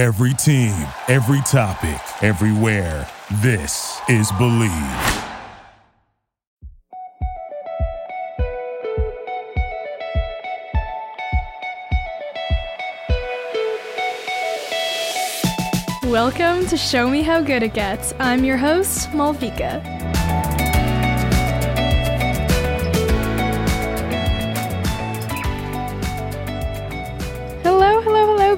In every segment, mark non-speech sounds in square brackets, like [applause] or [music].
Every team, every topic, everywhere. This is Believe. Welcome to Show Me How Good It Gets. I'm your host, Maalvika.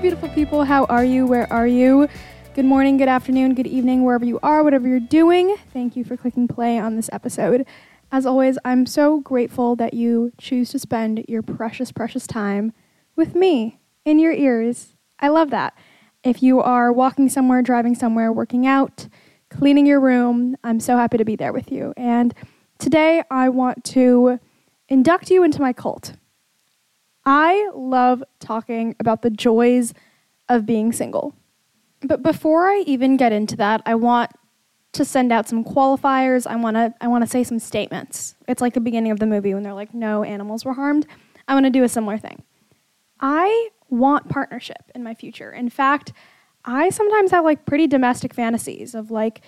Beautiful people. How are you? Where are you? Good morning, good afternoon, good evening, wherever you are, whatever you're doing. Thank you for clicking play on this episode. As always, I'm so grateful that you choose to spend your precious, precious time with me in your ears. I love that. If you are walking somewhere, driving somewhere, working out, cleaning your room, I'm so happy to be there with you. And today I want to induct you into my cult. I love talking about the joys of being single. But before I even get into that, I want to send out some qualifiers. I want to I want to say some statements. It's like the beginning of the movie when they're like no animals were harmed. I want to do a similar thing. I want partnership in my future. In fact, I sometimes have like pretty domestic fantasies of like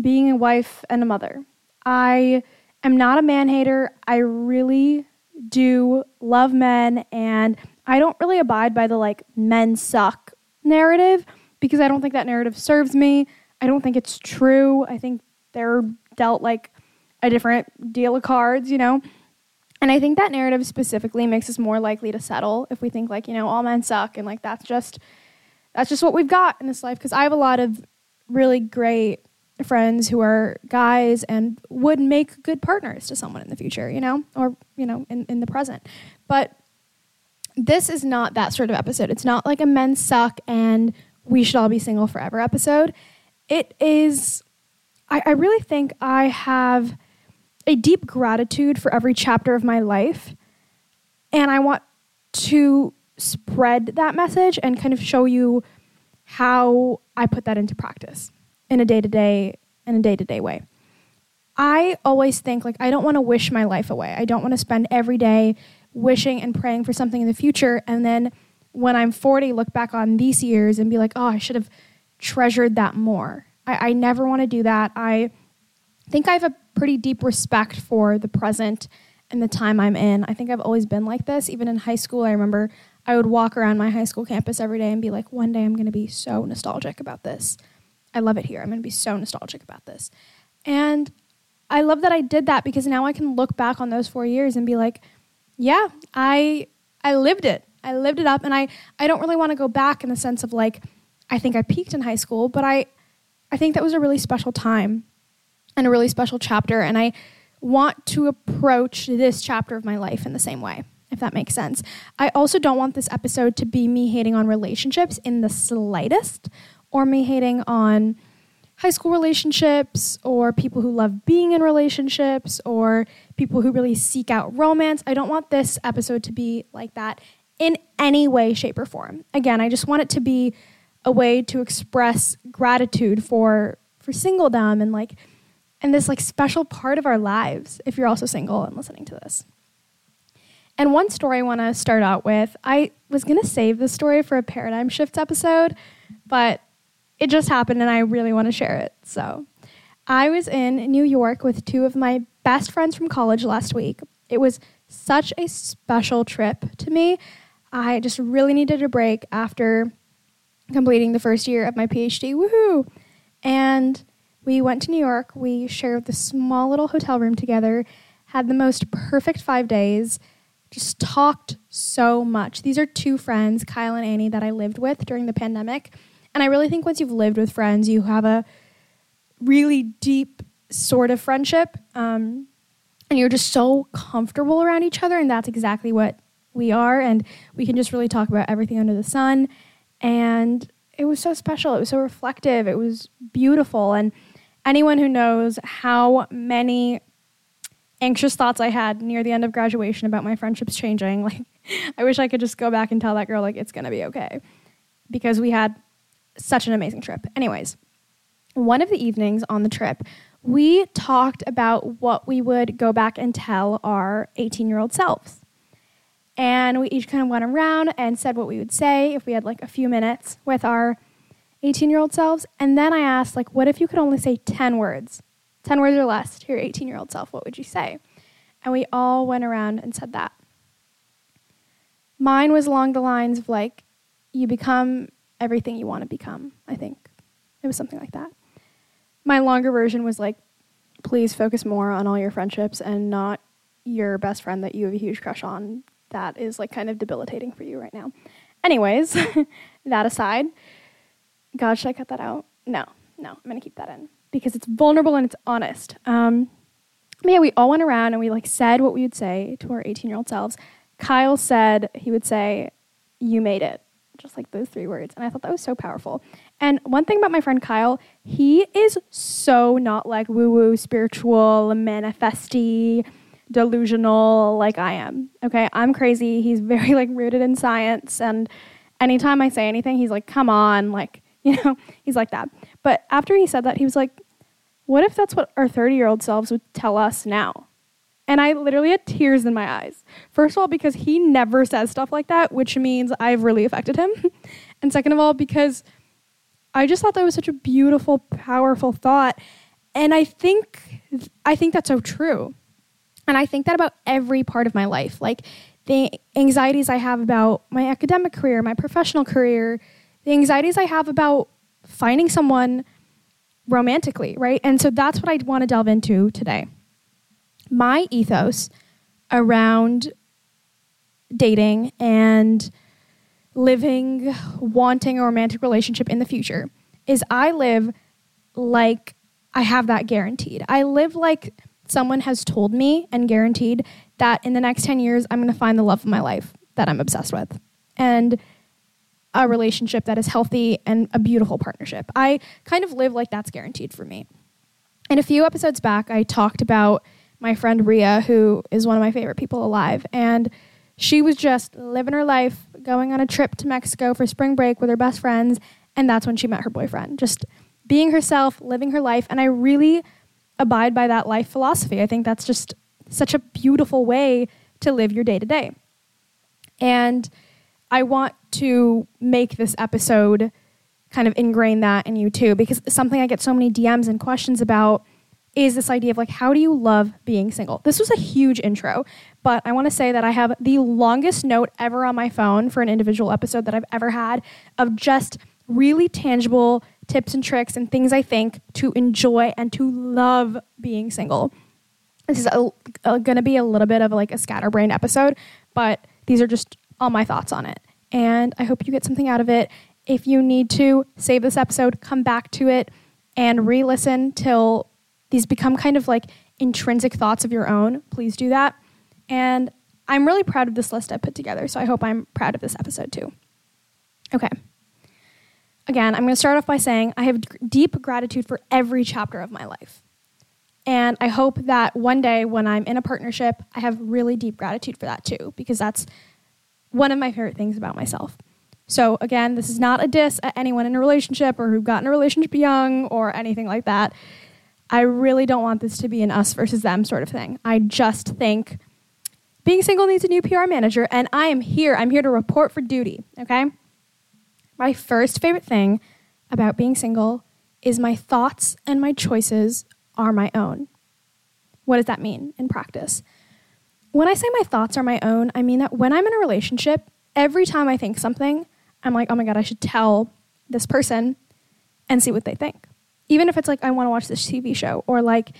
being a wife and a mother. I am not a man hater. I really do love men and I don't really abide by the like men suck narrative because I don't think that narrative serves me. I don't think it's true. I think they're dealt like a different deal of cards, you know? And I think that narrative specifically makes us more likely to settle if we think like, you know, all men suck and like that's just that's just what we've got in this life because I have a lot of really great friends who are guys and would make good partners to someone in the future, you know, or, you know, in, in the present. But this is not that sort of episode. It's not like a men suck and we should all be single forever episode. It is, I, I really think I have a deep gratitude for every chapter of my life. And I want to spread that message and kind of show you how I put that into practice in a day to day in a day to day way. I always think like I don't want to wish my life away. I don't want to spend every day wishing and praying for something in the future and then when I'm 40 look back on these years and be like, "Oh, I should have treasured that more." I, I never want to do that. I think I have a pretty deep respect for the present and the time I'm in. I think I've always been like this. Even in high school, I remember I would walk around my high school campus every day and be like, one day I'm going to be so nostalgic about this. I love it here. I'm going to be so nostalgic about this. And I love that I did that because now I can look back on those 4 years and be like, yeah, I I lived it. I lived it up and I I don't really want to go back in the sense of like I think I peaked in high school, but I I think that was a really special time and a really special chapter. And I want to approach this chapter of my life in the same way, if that makes sense. I also don't want this episode to be me hating on relationships in the slightest or me hating on high school relationships or people who love being in relationships or people who really seek out romance. I don't want this episode to be like that in any way, shape, or form. Again, I just want it to be a way to express gratitude for for singledom and like and this like special part of our lives if you're also single and listening to this. And one story I want to start out with, I was going to save this story for a paradigm shifts episode, but it just happened and I really want to share it. So, I was in New York with two of my best friends from college last week. It was such a special trip to me. I just really needed a break after completing the first year of my PhD. Woohoo! And we went to New York. We shared the small little hotel room together, had the most perfect five days, just talked so much. These are two friends, Kyle and Annie, that I lived with during the pandemic. And I really think once you've lived with friends, you have a really deep sort of friendship. Um, and you're just so comfortable around each other. And that's exactly what we are. And we can just really talk about everything under the sun. And it was so special. It was so reflective. It was beautiful. And anyone who knows how many anxious thoughts I had near the end of graduation about my friendships changing, [laughs] like I wish I could just go back and tell that girl like it's going to be okay because we had such an amazing trip. Anyways, one of the evenings on the trip, we talked about what we would go back and tell our 18-year-old selves. And we each kind of went around and said what we would say if we had like a few minutes with our 18 year old selves. And then I asked, like, what if you could only say 10 words? 10 words or less to your 18 year old self, what would you say? And we all went around and said that. Mine was along the lines of like, you become everything you want to become, I think. It was something like that. My longer version was like, please focus more on all your friendships and not your best friend that you have a huge crush on that is like kind of debilitating for you right now. Anyways, [laughs] that aside, God, should I cut that out? No, no, I'm gonna keep that in because it's vulnerable and it's honest. Um, yeah, we all went around and we like said what we would say to our 18 year old selves. Kyle said he would say, "You made it," just like those three words, and I thought that was so powerful. And one thing about my friend Kyle, he is so not like woo woo spiritual, manifesty, delusional like I am. Okay, I'm crazy. He's very like rooted in science, and anytime I say anything, he's like, "Come on," like [laughs] you know, he's like that. But after he said that, he was like, "What if that's what our 30 year old selves would tell us now?" And I literally had tears in my eyes. First of all, because he never says stuff like that, which means I've really affected him. [laughs] and second of all, because I just thought that was such a beautiful, powerful thought. And I think I think that's so true. And I think that about every part of my life. Like the anxieties I have about my academic career, my professional career, the anxieties I have about finding someone romantically, right? And so that's what I want to delve into today. My ethos around dating and living, wanting a romantic relationship in the future is I live like I have that guaranteed. I live like someone has told me and guaranteed that in the next 10 years, I'm going to find the love of my life that I'm obsessed with. And a relationship that is healthy and a beautiful partnership. I kind of live like that's guaranteed for me. In a few episodes back, I talked about my friend Ria, who is one of my favorite people alive. And she was just living her life, going on a trip to Mexico for spring break with her best friends. And that's when she met her boyfriend. Just being herself, living her life. And I really abide by that life philosophy. I think that's just such a beautiful way to live your day to day. And I want to make this episode kind of ingrain that in you too, because something I get so many DMs and questions about is this idea of like, how do you love being single? This was a huge intro, but I want to say that I have the longest note ever on my phone for an individual episode that I've ever had of just really tangible tips and tricks and things I think to enjoy and to love being single. This is going to be a little bit of like a scatterbrained episode, but these are just all my thoughts on it. And I hope you get something out of it. If you need to save this episode, come back to it and re listen till these become kind of like intrinsic thoughts of your own. Please do that. And I'm really proud of this list I put together, so I hope I'm proud of this episode too. Okay. Again, I'm going to start off by saying I have deep gratitude for every chapter of my life. And I hope that one day when I'm in a partnership, I have really deep gratitude for that too, because that's one of my favorite things about myself. So, again, this is not a diss at anyone in a relationship or who got in a relationship young or anything like that. I really don't want this to be an us versus them sort of thing. I just think being single needs a new PR manager, and I am here. I'm here to report for duty, okay? My first favorite thing about being single is my thoughts and my choices are my own. What does that mean in practice? When I say my thoughts are my own, I mean that when I'm in a relationship, every time I think something, I'm like, oh my God, I should tell this person and see what they think. Even if it's like, I want to watch this TV show, or like,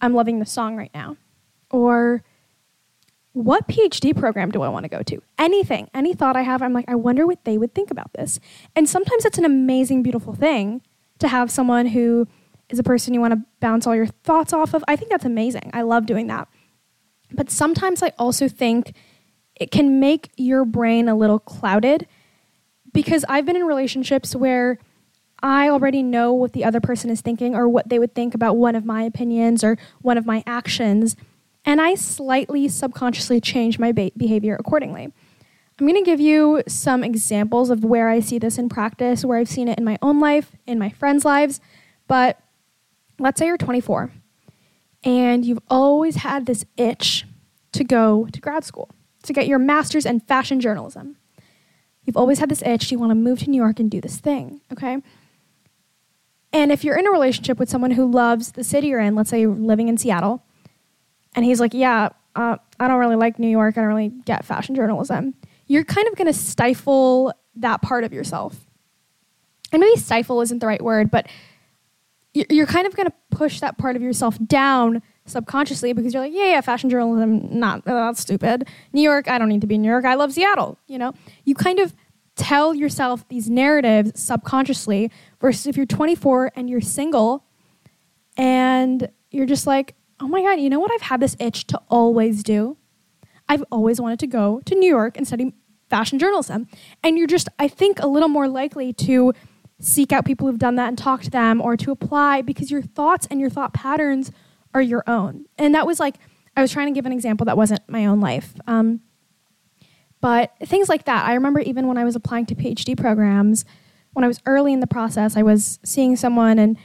I'm loving this song right now, or what PhD program do I want to go to? Anything, any thought I have, I'm like, I wonder what they would think about this. And sometimes it's an amazing, beautiful thing to have someone who is a person you want to bounce all your thoughts off of. I think that's amazing. I love doing that. But sometimes I also think it can make your brain a little clouded because I've been in relationships where I already know what the other person is thinking or what they would think about one of my opinions or one of my actions. And I slightly subconsciously change my behavior accordingly. I'm going to give you some examples of where I see this in practice, where I've seen it in my own life, in my friends' lives. But let's say you're 24 and you've always had this itch to go to grad school, to get your master's in fashion journalism. You've always had this itch, you want to move to New York and do this thing, okay? And if you're in a relationship with someone who loves the city you're in, let's say you're living in Seattle, and he's like, yeah, uh, I don't really like New York. I don't really get fashion journalism. You're kind of going to stifle that part of yourself. And maybe stifle isn't the right word, but you're kind of going to push that part of yourself down subconsciously because you're like, yeah, yeah, fashion journalism, not uh, that's stupid. New York, I don't need to be in New York. I love Seattle. You know, you kind of tell yourself these narratives subconsciously versus if you're 24 and you're single and you're just like, oh my God, you know what I've had this itch to always do? I've always wanted to go to New York and study fashion journalism. And you're just, I think, a little more likely to seek out people who've done that and talk to them or to apply because your thoughts and your thought patterns are your own. And that was like, I was trying to give an example that wasn't my own life. Um, but things like that. I remember even when I was applying to PhD programs, when I was early in the process, I was seeing someone and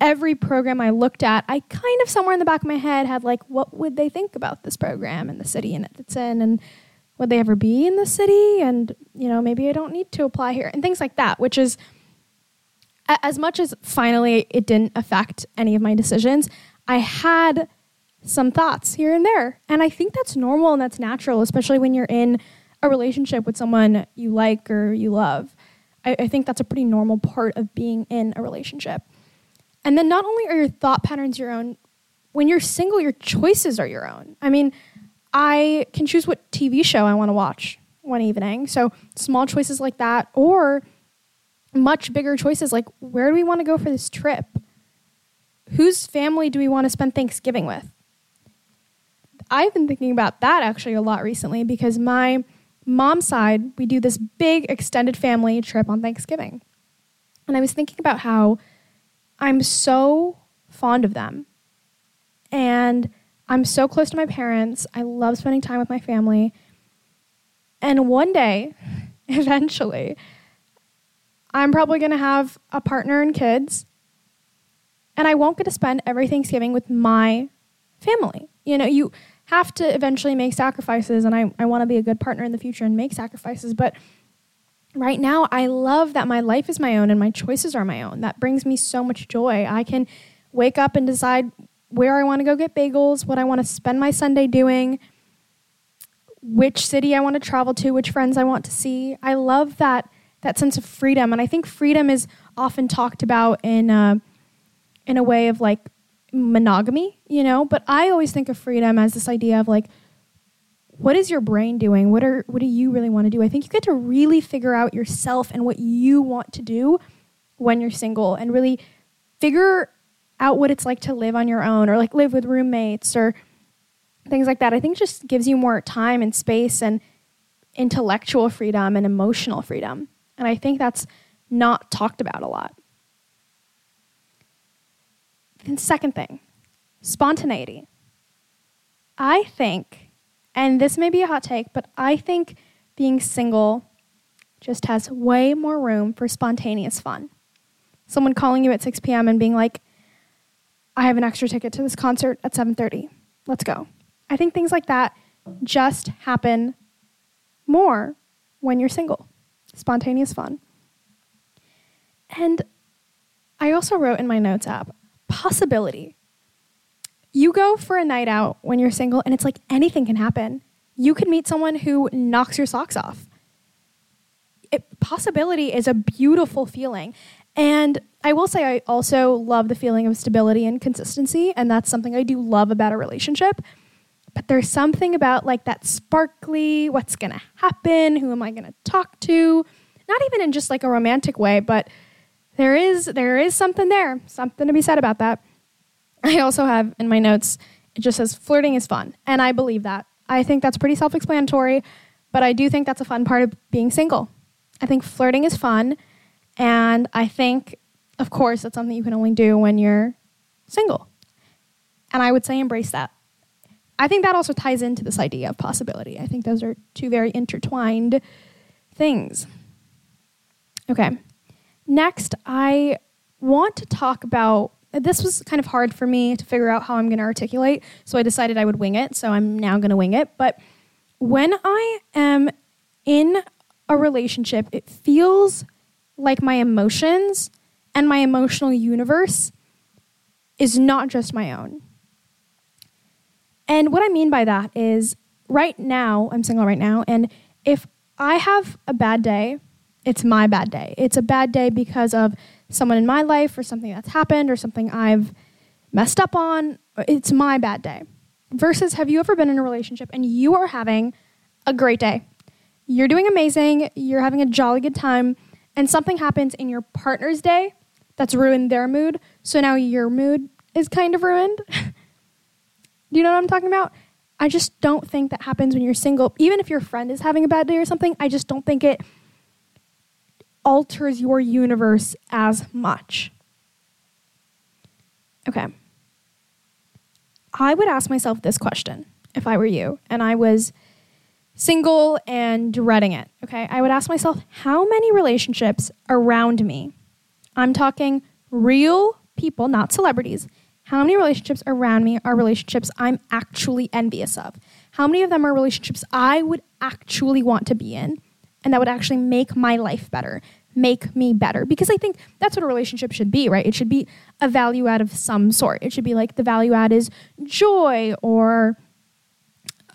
every program I looked at, I kind of somewhere in the back of my head had like, what would they think about this program and the city in it it's in and would they ever be in the city? And, you know, maybe I don't need to apply here and things like that, which is as much as finally it didn't affect any of my decisions, I had some thoughts here and there. And I think that's normal and that's natural, especially when you're in a relationship with someone you like or you love. I, I think that's a pretty normal part of being in a relationship. And then not only are your thought patterns your own, when you're single, your choices are your own. I mean, I can choose what TV show I want to watch one evening. So small choices like that, or much bigger choices like where do we want to go for this trip? Whose family do we want to spend Thanksgiving with? I've been thinking about that actually a lot recently because my mom's side, we do this big extended family trip on Thanksgiving. And I was thinking about how I'm so fond of them. And I'm so close to my parents. I love spending time with my family. And one day, [laughs] eventually, I'm probably going to have a partner and kids, and I won't get to spend every Thanksgiving with my family. You know, you have to eventually make sacrifices, and I, I want to be a good partner in the future and make sacrifices. But right now, I love that my life is my own and my choices are my own. That brings me so much joy. I can wake up and decide where I want to go get bagels, what I want to spend my Sunday doing, which city I want to travel to, which friends I want to see. I love that that sense of freedom. And I think freedom is often talked about in a, in a way of like monogamy, you know. But I always think of freedom as this idea of like, what is your brain doing? What are what do you really want to do? I think you get to really figure out yourself and what you want to do when you're single, and really figure out what it's like to live on your own or like live with roommates or things like that. I think just gives you more time and space and intellectual freedom and emotional freedom. And I think that's not talked about a lot. And second thing, spontaneity. I think, and this may be a hot take, but I think being single just has way more room for spontaneous fun. Someone calling you at 6 p.m. and being like, I have an extra ticket to this concert at 7:30. Let's go. I think things like that just happen more when you're single spontaneous fun. And I also wrote in my notes app possibility. You go for a night out when you're single, and it's like anything can happen. You could meet someone who knocks your socks off. It, possibility is a beautiful feeling. And I will say, I also love the feeling of stability and consistency. And that's something I do love about a relationship. But there's something about like that sparkly, what's going to happen? Who am I going to talk to? Not even in just like a romantic way, but there is there is something there, something to be said about that. I also have in my notes it just says flirting is fun, and I believe that. I think that's pretty self-explanatory, but I do think that's a fun part of being single. I think flirting is fun, and I think of course that's something you can only do when you're single. And I would say embrace that. I think that also ties into this idea of possibility. I think those are two very intertwined things. Okay. Next, I want to talk about this was kind of hard for me to figure out how I'm going to articulate, so I decided I would wing it. So I'm now going to wing it. But when I am in a relationship, it feels like my emotions and my emotional universe is not just my own. And what I mean by that is right now, I'm single right now, and if I have a bad day, it's my bad day. It's a bad day because of someone in my life or something that's happened or something I've messed up on. It's my bad day. Versus, have you ever been in a relationship and you are having a great day? You're doing amazing, you're having a jolly good time, and something happens in your partner's day that's ruined their mood. So now your mood is kind of ruined. [laughs] Do you know what I'm talking about? I just don't think that happens when you're single. Even if your friend is having a bad day or something, I just don't think it alters your universe as much. Okay. I would ask myself this question if I were you and I was single and dreading it. Okay. I would ask myself, how many relationships around me, I'm talking real people, not celebrities, how many relationships around me are relationships I'm actually envious of? How many of them are relationships I would actually want to be in and that would actually make my life better, make me better? Because I think that's what a relationship should be, right? It should be a value add of some sort. It should be like the value add is joy or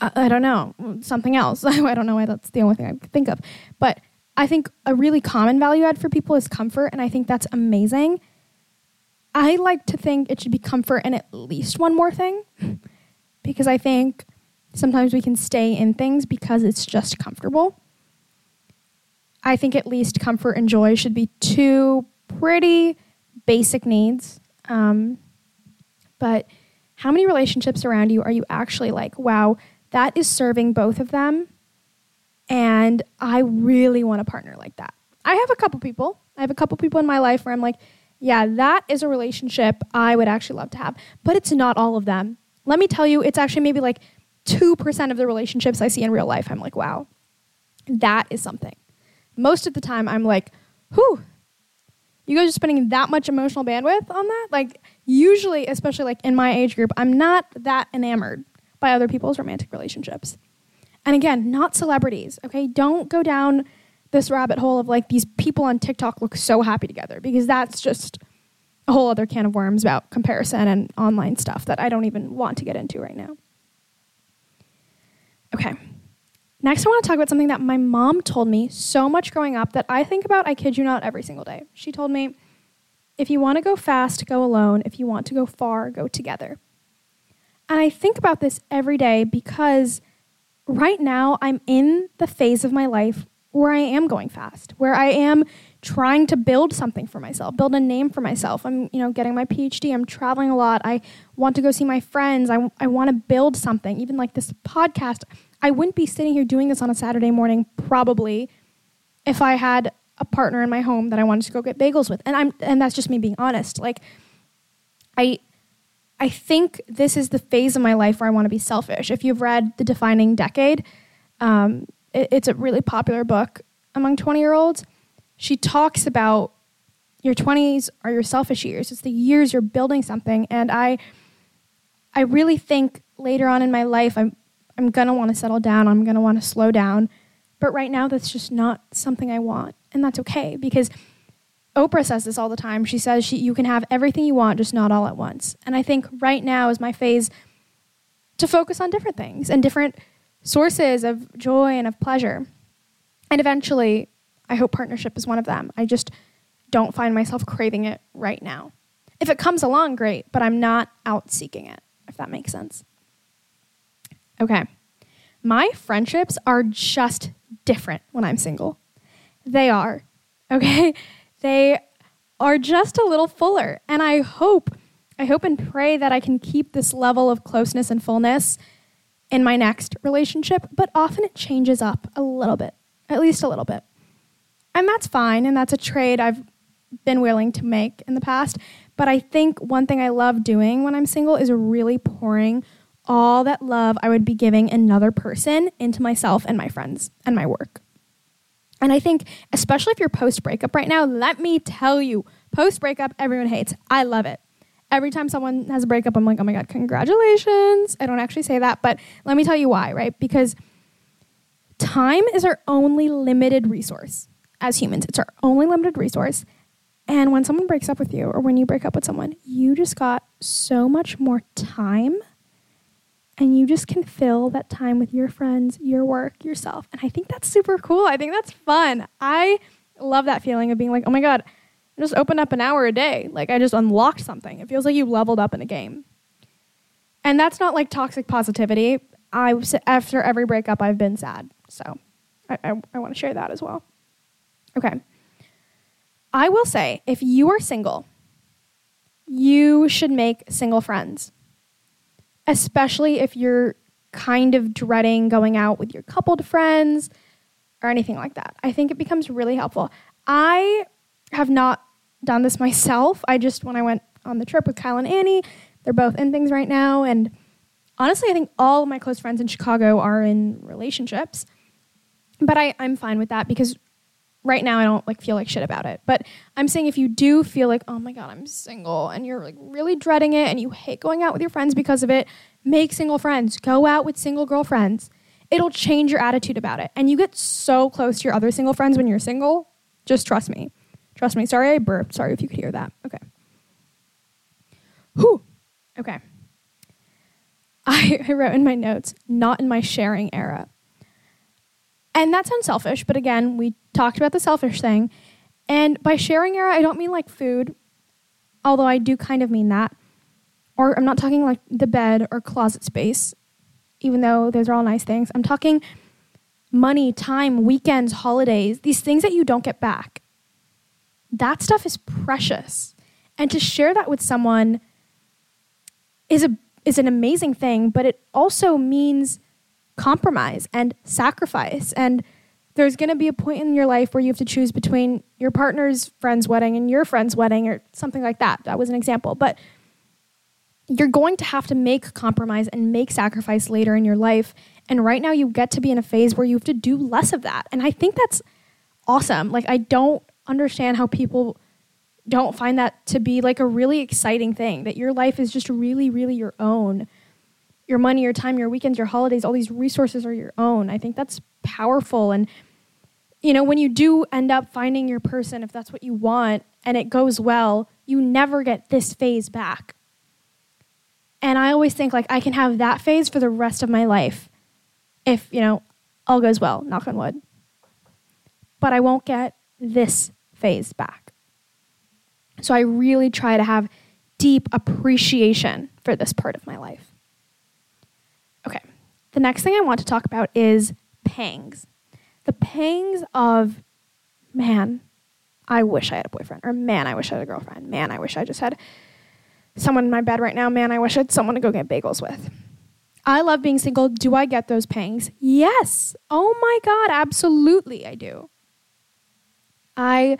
I, I don't know, something else. [laughs] I don't know why that's the only thing I think of. But I think a really common value add for people is comfort, and I think that's amazing. I like to think it should be comfort and at least one more thing [laughs] because I think sometimes we can stay in things because it's just comfortable. I think at least comfort and joy should be two pretty basic needs. Um, but how many relationships around you are you actually like, wow, that is serving both of them? And I really want a partner like that. I have a couple people. I have a couple people in my life where I'm like, yeah, that is a relationship I would actually love to have. But it's not all of them. Let me tell you, it's actually maybe like 2% of the relationships I see in real life. I'm like, wow, that is something. Most of the time, I'm like, whew, you guys are spending that much emotional bandwidth on that? Like, usually, especially like in my age group, I'm not that enamored by other people's romantic relationships. And again, not celebrities, okay? Don't go down this rabbit hole of like these people on TikTok look so happy together because that's just a whole other can of worms about comparison and online stuff that I don't even want to get into right now. Okay. Next, I want to talk about something that my mom told me so much growing up that I think about, I kid you not, every single day. She told me, if you want to go fast, go alone. If you want to go far, go together. And I think about this every day because right now I'm in the phase of my life where I am going fast, where I am trying to build something for myself, build a name for myself. I'm, you know, getting my PhD, I'm traveling a lot. I want to go see my friends. I, I want to build something, even like this podcast. I wouldn't be sitting here doing this on a Saturday morning probably if I had a partner in my home that I wanted to go get bagels with. And I'm and that's just me being honest. Like I I think this is the phase of my life where I want to be selfish. If you've read The Defining Decade, um, it's a really popular book among 20 year olds. She talks about your 20s are your selfish years. It's the years you're building something. And I, I really think later on in my life, I'm, I'm going to want to settle down. I'm going to want to slow down. But right now, that's just not something I want. And that's okay because Oprah says this all the time. She says she, you can have everything you want, just not all at once. And I think right now is my phase to focus on different things and different sources of joy and of pleasure. And eventually, I hope partnership is one of them. I just don't find myself craving it right now. If it comes along, great, but I'm not out seeking it, if that makes sense. Okay. My friendships are just different when I'm single. They are. Okay? [laughs] They are just a little fuller. And I hope, I hope and pray that I can keep this level of closeness and fullness in my next relationship, but often it changes up a little bit, at least a little bit. And that's fine, and that's a trade I've been willing to make in the past. But I think one thing I love doing when I'm single is really pouring all that love I would be giving another person into myself and my friends and my work. And I think, especially if you're post breakup right now, let me tell you, post breakup, everyone hates. I love it every time someone has a breakup, I'm like, oh my God, congratulations. I don't actually say that, but let me tell you why, right? Because time is our only limited resource as humans. It's our only limited resource. And when someone breaks up with you, or when you break up with someone, you just got so much more time and you just can fill that time with your friends, your work, yourself. And I think that's super cool. I think that's fun. I love that feeling of being like, oh my God, I just opened up an hour a day. Like I just unlocked something. It feels like you leveled up in a game. And that's not like toxic positivity. I after every breakup, I've been sad. So I, I, I want to share that as well. Okay. I will say if you are single, you should make single friends, especially if you're kind of dreading going out with your coupled friends or anything like that. I think it becomes really helpful. I have not done this myself. I just, when I went on the trip with Kyle and Annie, they're both in things right now. And honestly, I think all of my close friends in Chicago are in relationships. But I, I'm fine with that because right now I don't like feel like shit about it. But I'm saying if you do feel like, oh my God, I'm single and you're like really dreading it and you hate going out with your friends because of it, make single friends. Go out with single girlfriends. It'll change your attitude about it. And you get so close to your other single friends when you're single. Just trust me. Trust me. Sorry I burped. Sorry if you could hear that. Okay. Whew. Okay. [laughs] I, I wrote in my notes, not in my sharing era. And that sounds selfish, but again, we talked about the selfish thing. And by sharing era, I don't mean like food, although I do kind of mean that. Or I'm not talking like the bed or closet space, even though those are all nice things. I'm talking money, time, weekends, holidays, these things that you don't get back. That stuff is precious. And to share that with someone is a is an amazing thing, but it also means compromise and sacrifice. And there's going to be a point in your life where you have to choose between your partner's friend's wedding and your friend's wedding or something like that. That was an example. But you're going to have to make compromise and make sacrifice later in your life. And right now, you get to be in a phase where you have to do less of that. And I think that's awesome. Like, I don't understand how people don't find that to be like a really exciting thing that your life is just really, really your own your money, your time, your weekends, your holidays, all these resources are your own. I think that's powerful. And, you know, when you do end up finding your person, if that's what you want, and it goes well, you never get this phase back. And I always think, like, I can have that phase for the rest of my life if, you know, all goes well, knock on wood. But I won't get this phase back. So I really try to have deep appreciation for this part of my life. The next thing I want to talk about is pangs. The pangs of, man, I wish I had a boyfriend, or man, I wish I had a girlfriend. Man, I wish I just had someone in my bed right now. Man, I wish I had someone to go get bagels with. I love being single. Do I get those pangs? Yes. Oh my God, absolutely, I do. I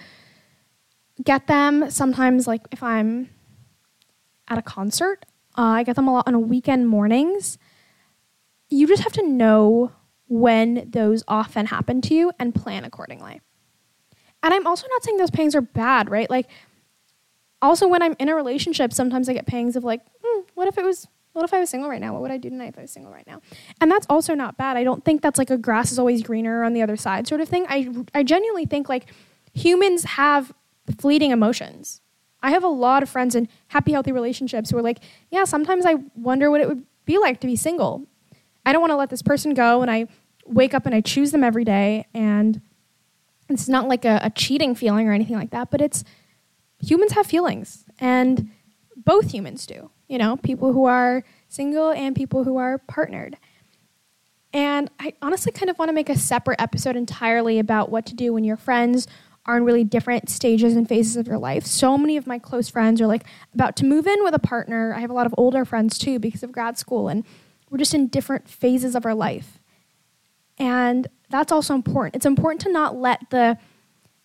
get them sometimes, like if I'm at a concert, uh, I get them a lot on weekend mornings you just have to know when those often happen to you and plan accordingly. And I'm also not saying those pangs are bad, right? Like, also when I'm in a relationship, sometimes I get pangs of like, hmm, what if it was, what if I was single right now? What would I do tonight if I was single right now? And that's also not bad. I don't think that's like a grass is always greener on the other side sort of thing. I, I genuinely think like humans have fleeting emotions. I have a lot of friends in happy, healthy relationships who are like, yeah, sometimes I wonder what it would be like to be single. I don't want to let this person go. And I wake up and I choose them every day. And it's not like a, a cheating feeling or anything like that, but it's humans have feelings. And both humans do, you know, people who are single and people who are partnered. And I honestly kind of want to make a separate episode entirely about what to do when your friends are in really different stages and phases of your life. So many of my close friends are like about to move in with a partner. I have a lot of older friends too because of grad school and we're just in different phases of our life. And that's also important. It's important to not let the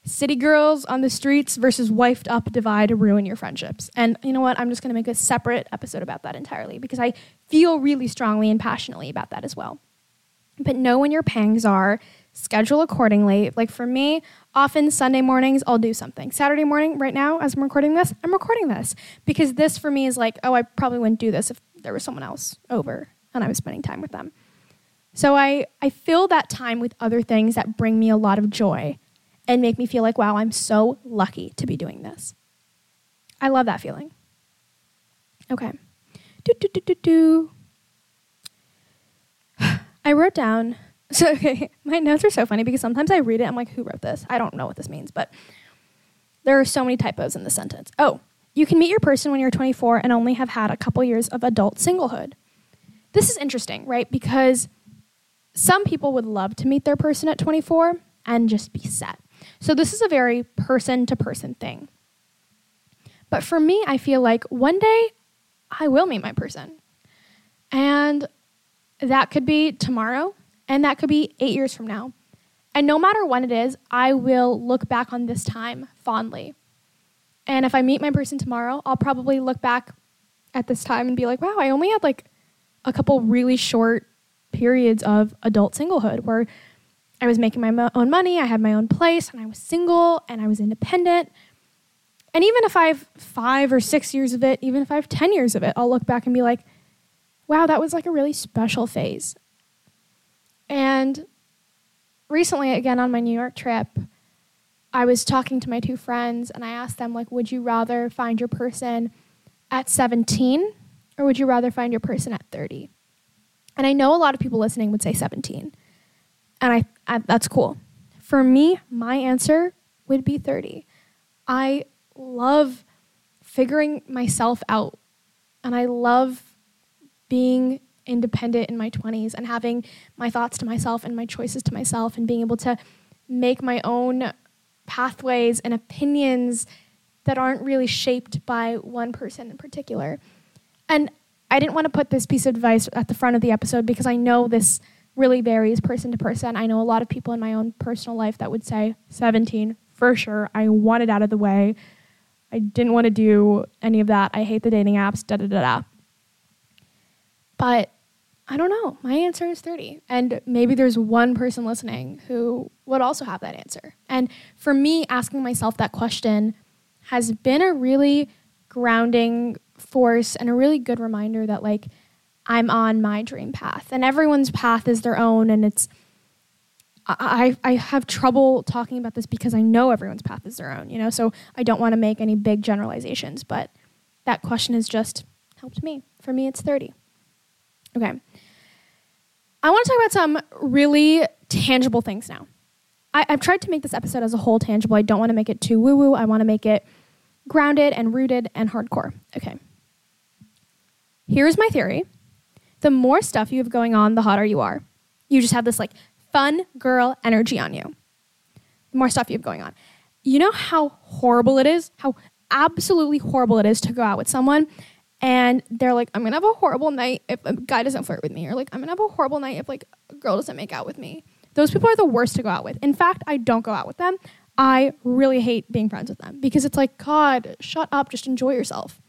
city girls on the streets versus wifed up divide ruin your friendships. And you know what? I'm just going to make a separate episode about that entirely because I feel really strongly and passionately about that as well. But know when your pangs are, schedule accordingly. Like for me, often Sunday mornings, I'll do something. Saturday morning, right now, as I'm recording this, I'm recording this because this for me is like, oh, I probably wouldn't do this if there was someone else over and I was spending time with them. So I, I fill that time with other things that bring me a lot of joy. and make me feel like, wow, I'm so lucky to be doing this. I love that feeling. Okay. Do, do, do, do, do. [sighs] I wrote down, [laughs] so okay, my notes are so funny because sometimes I read it, I'm like, who wrote this? I don't know what this means, but there are so many typos in the sentence. Oh, you can meet your person when you're 24 and only have had a couple years of adult singlehood. This is interesting, right? Because some people would love to meet their person at 24 and just be set. So this is a very person to person thing. But for me, I feel like one day I will meet my person. And that could be tomorrow, and that could be eight years from now. And no matter when it is, I will look back on this time fondly. And if I meet my person tomorrow, I'll probably look back at this time and be like, wow, I only had like a couple really short periods of adult singlehood where I was making my own money, I had my own place, and I was single and I was independent. And even if I have five or six years of it, even if I have 10 years of it, I'll look back and be like, wow, that was like a really special phase. And recently, again, on my New York trip, I was talking to my two friends and I asked them, like, would you rather find your person at 17 or would you rather find your person at 30? And I know a lot of people listening would say 17. And I, I that's cool. For me, my answer would be 30. I love figuring myself out and I love being independent in my 20s and having my thoughts to myself and my choices to myself and being able to make my own pathways and opinions that aren't really shaped by one person in particular. And I didn't want to put this piece of advice at the front of the episode because I know this really varies person to person. I know a lot of people in my own personal life that would say 17 for sure. I want it out of the way. I didn't want to do any of that. I hate the dating apps, da da da da. But I don't know. My answer is 30. And maybe there's one person listening who would also have that answer. And for me, asking myself that question has been a really grounding force and a really good reminder that like I'm on my dream path and everyone's path is their own and it's I, I have trouble talking about this because I know everyone's path is their own, you know, so I don't want to make any big generalizations, but that question has just helped me. For me, it's 30. Okay. I want to talk about some really tangible things now. I, have tried to make this episode as a whole tangible. I don't want to make it too woo woo. I want to make it grounded and rooted and hardcore. Okay. Here's my theory the more stuff you have going on, the hotter you are. You just have this like fun girl energy on you. The more stuff you have going on. You know how horrible it is? How absolutely horrible it is to go out with someone and they're like, I'm gonna have a horrible night if a guy doesn't flirt with me, or like, I'm gonna have a horrible night if like a girl doesn't make out with me. Those people are the worst to go out with. In fact, I don't go out with them. I really hate being friends with them because it's like, God, shut up, just enjoy yourself.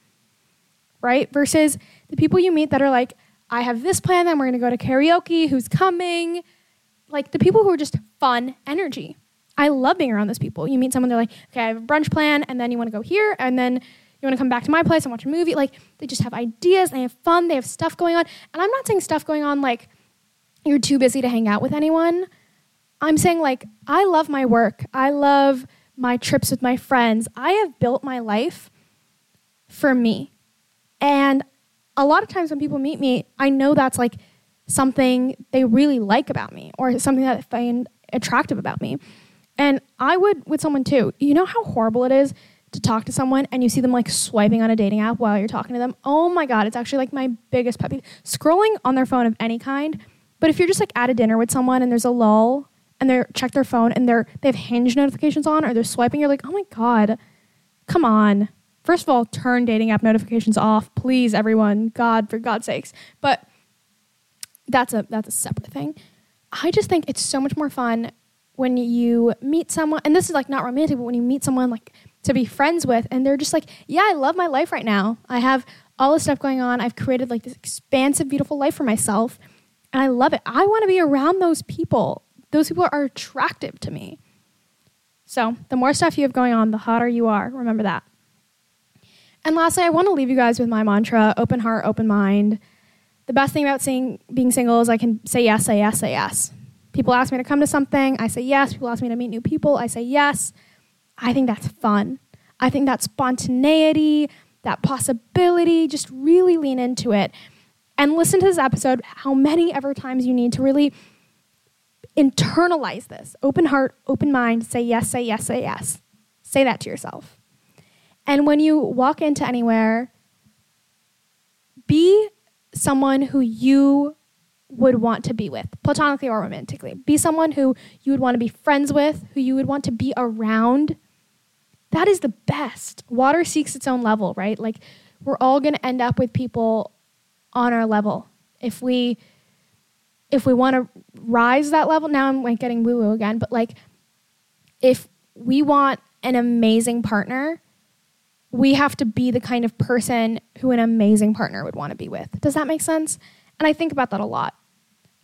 Right? Versus the people you meet that are like, I have this plan, then we're gonna go to karaoke, who's coming? Like the people who are just fun energy. I love being around those people. You meet someone, they're like, okay, I have a brunch plan, and then you wanna go here, and then you wanna come back to my place and watch a movie. Like they just have ideas, they have fun, they have stuff going on. And I'm not saying stuff going on like you're too busy to hang out with anyone. I'm saying, like, I love my work. I love my trips with my friends. I have built my life for me. And a lot of times when people meet me, I know that's like something they really like about me or something that they find attractive about me. And I would with someone too. You know how horrible it is to talk to someone and you see them like swiping on a dating app while you're talking to them? Oh my God, it's actually like my biggest pet peeve. Scrolling on their phone of any kind. But if you're just like at a dinner with someone and there's a lull and they check their phone and they're they have hinge notifications on or they're swiping, you're like, oh my god, come on. First of all, turn dating app notifications off, please, everyone. God, for God's sakes. But that's a that's a separate thing. I just think it's so much more fun when you meet someone, and this is like not romantic, but when you meet someone like to be friends with, and they're just like, yeah, I love my life right now. I have all this stuff going on. I've created like this expansive, beautiful life for myself, and I love it. I want to be around those people those people are attractive to me. So, the more stuff you have going on, the hotter you are. Remember that. And lastly, I want to leave you guys with my mantra open heart, open mind. The best thing about seeing, being single is I can say yes, say yes, say yes. People ask me to come to something, I say yes. People ask me to meet new people, I say yes. I think that's fun. I think that spontaneity, that possibility, just really lean into it and listen to this episode how many ever times you need to really internalize this. Open heart, open mind, say yes, say yes, say yes. Say that to yourself. And when you walk into anywhere, be someone who you would want to be with, platonically or romantically. Be someone who you would want to be friends with, who you would want to be around. That is the best. Water seeks its own level, right? Like, we're all going to end up with people on our level. If we if we want to rise that level, now I'm like getting woo woo again, but like if we want an amazing partner, we have to be the kind of person who an amazing partner would want to be with. Does that make sense? And I think about that a lot.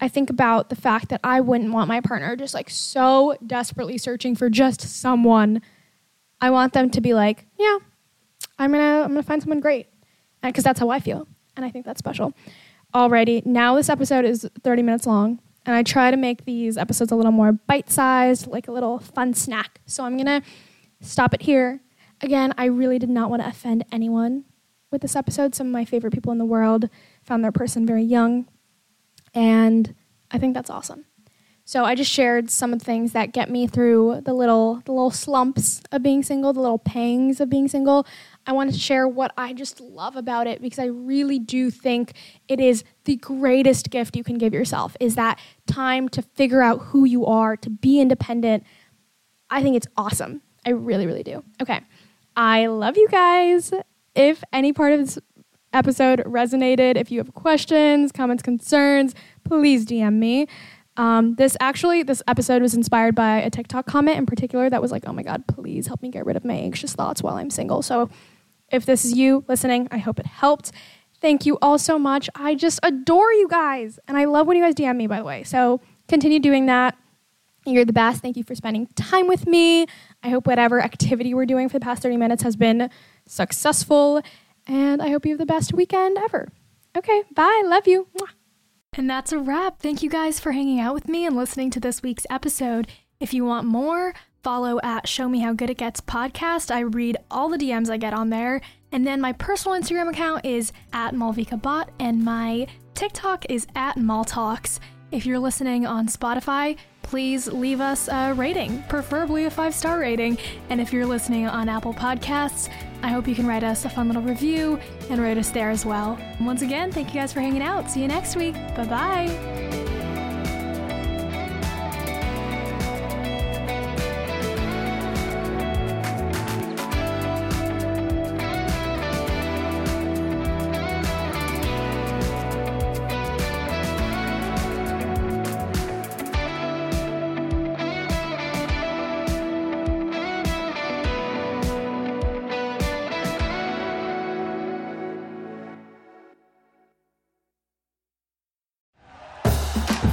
I think about the fact that I wouldn't want my partner just like so desperately searching for just someone. I want them to be like, yeah, I'm gonna I'm gonna find someone great, because that's how I feel, and I think that's special. Alrighty, now this episode is 30 minutes long, and I try to make these episodes a little more bite-sized, like a little fun snack. So I'm gonna stop it here. Again, I really did not want to offend anyone with this episode. Some of my favorite people in the world found their person very young, and I think that's awesome. So I just shared some of the things that get me through the little the little slumps of being single, the little pangs of being single. I wanted to share what I just love about it because I really do think it is the greatest gift you can give yourself is that time to figure out who you are, to be independent. I think it's awesome. I really really do. Okay. I love you guys. If any part of this episode resonated, if you have questions, comments, concerns, please DM me. Um, this actually, this episode was inspired by a TikTok comment in particular that was like, "Oh my God, please help me get rid of my anxious thoughts while I'm single." So, if this is you listening, I hope it helped. Thank you all so much. I just adore you guys, and I love when you guys DM me. By the way, so continue doing that. You're the best. Thank you for spending time with me. I hope whatever activity we're doing for the past 30 minutes has been successful, and I hope you have the best weekend ever. Okay, bye. Love you. And that's a wrap. Thank you guys for hanging out with me and listening to this week's episode. If you want more, follow at Show Me How Good It Gets podcast. I read all the DMs I get on there. And then my personal Instagram account is at Maalvika Bhat, and my TikTok is at Maaltoks. If you're listening on Spotify, please leave us a rating, preferably a five star rating. And if you're listening on Apple Podcasts, I hope you can write us a fun little review and rate us there as well. Once again, thank you guys for hanging out. See you next week. Bye bye.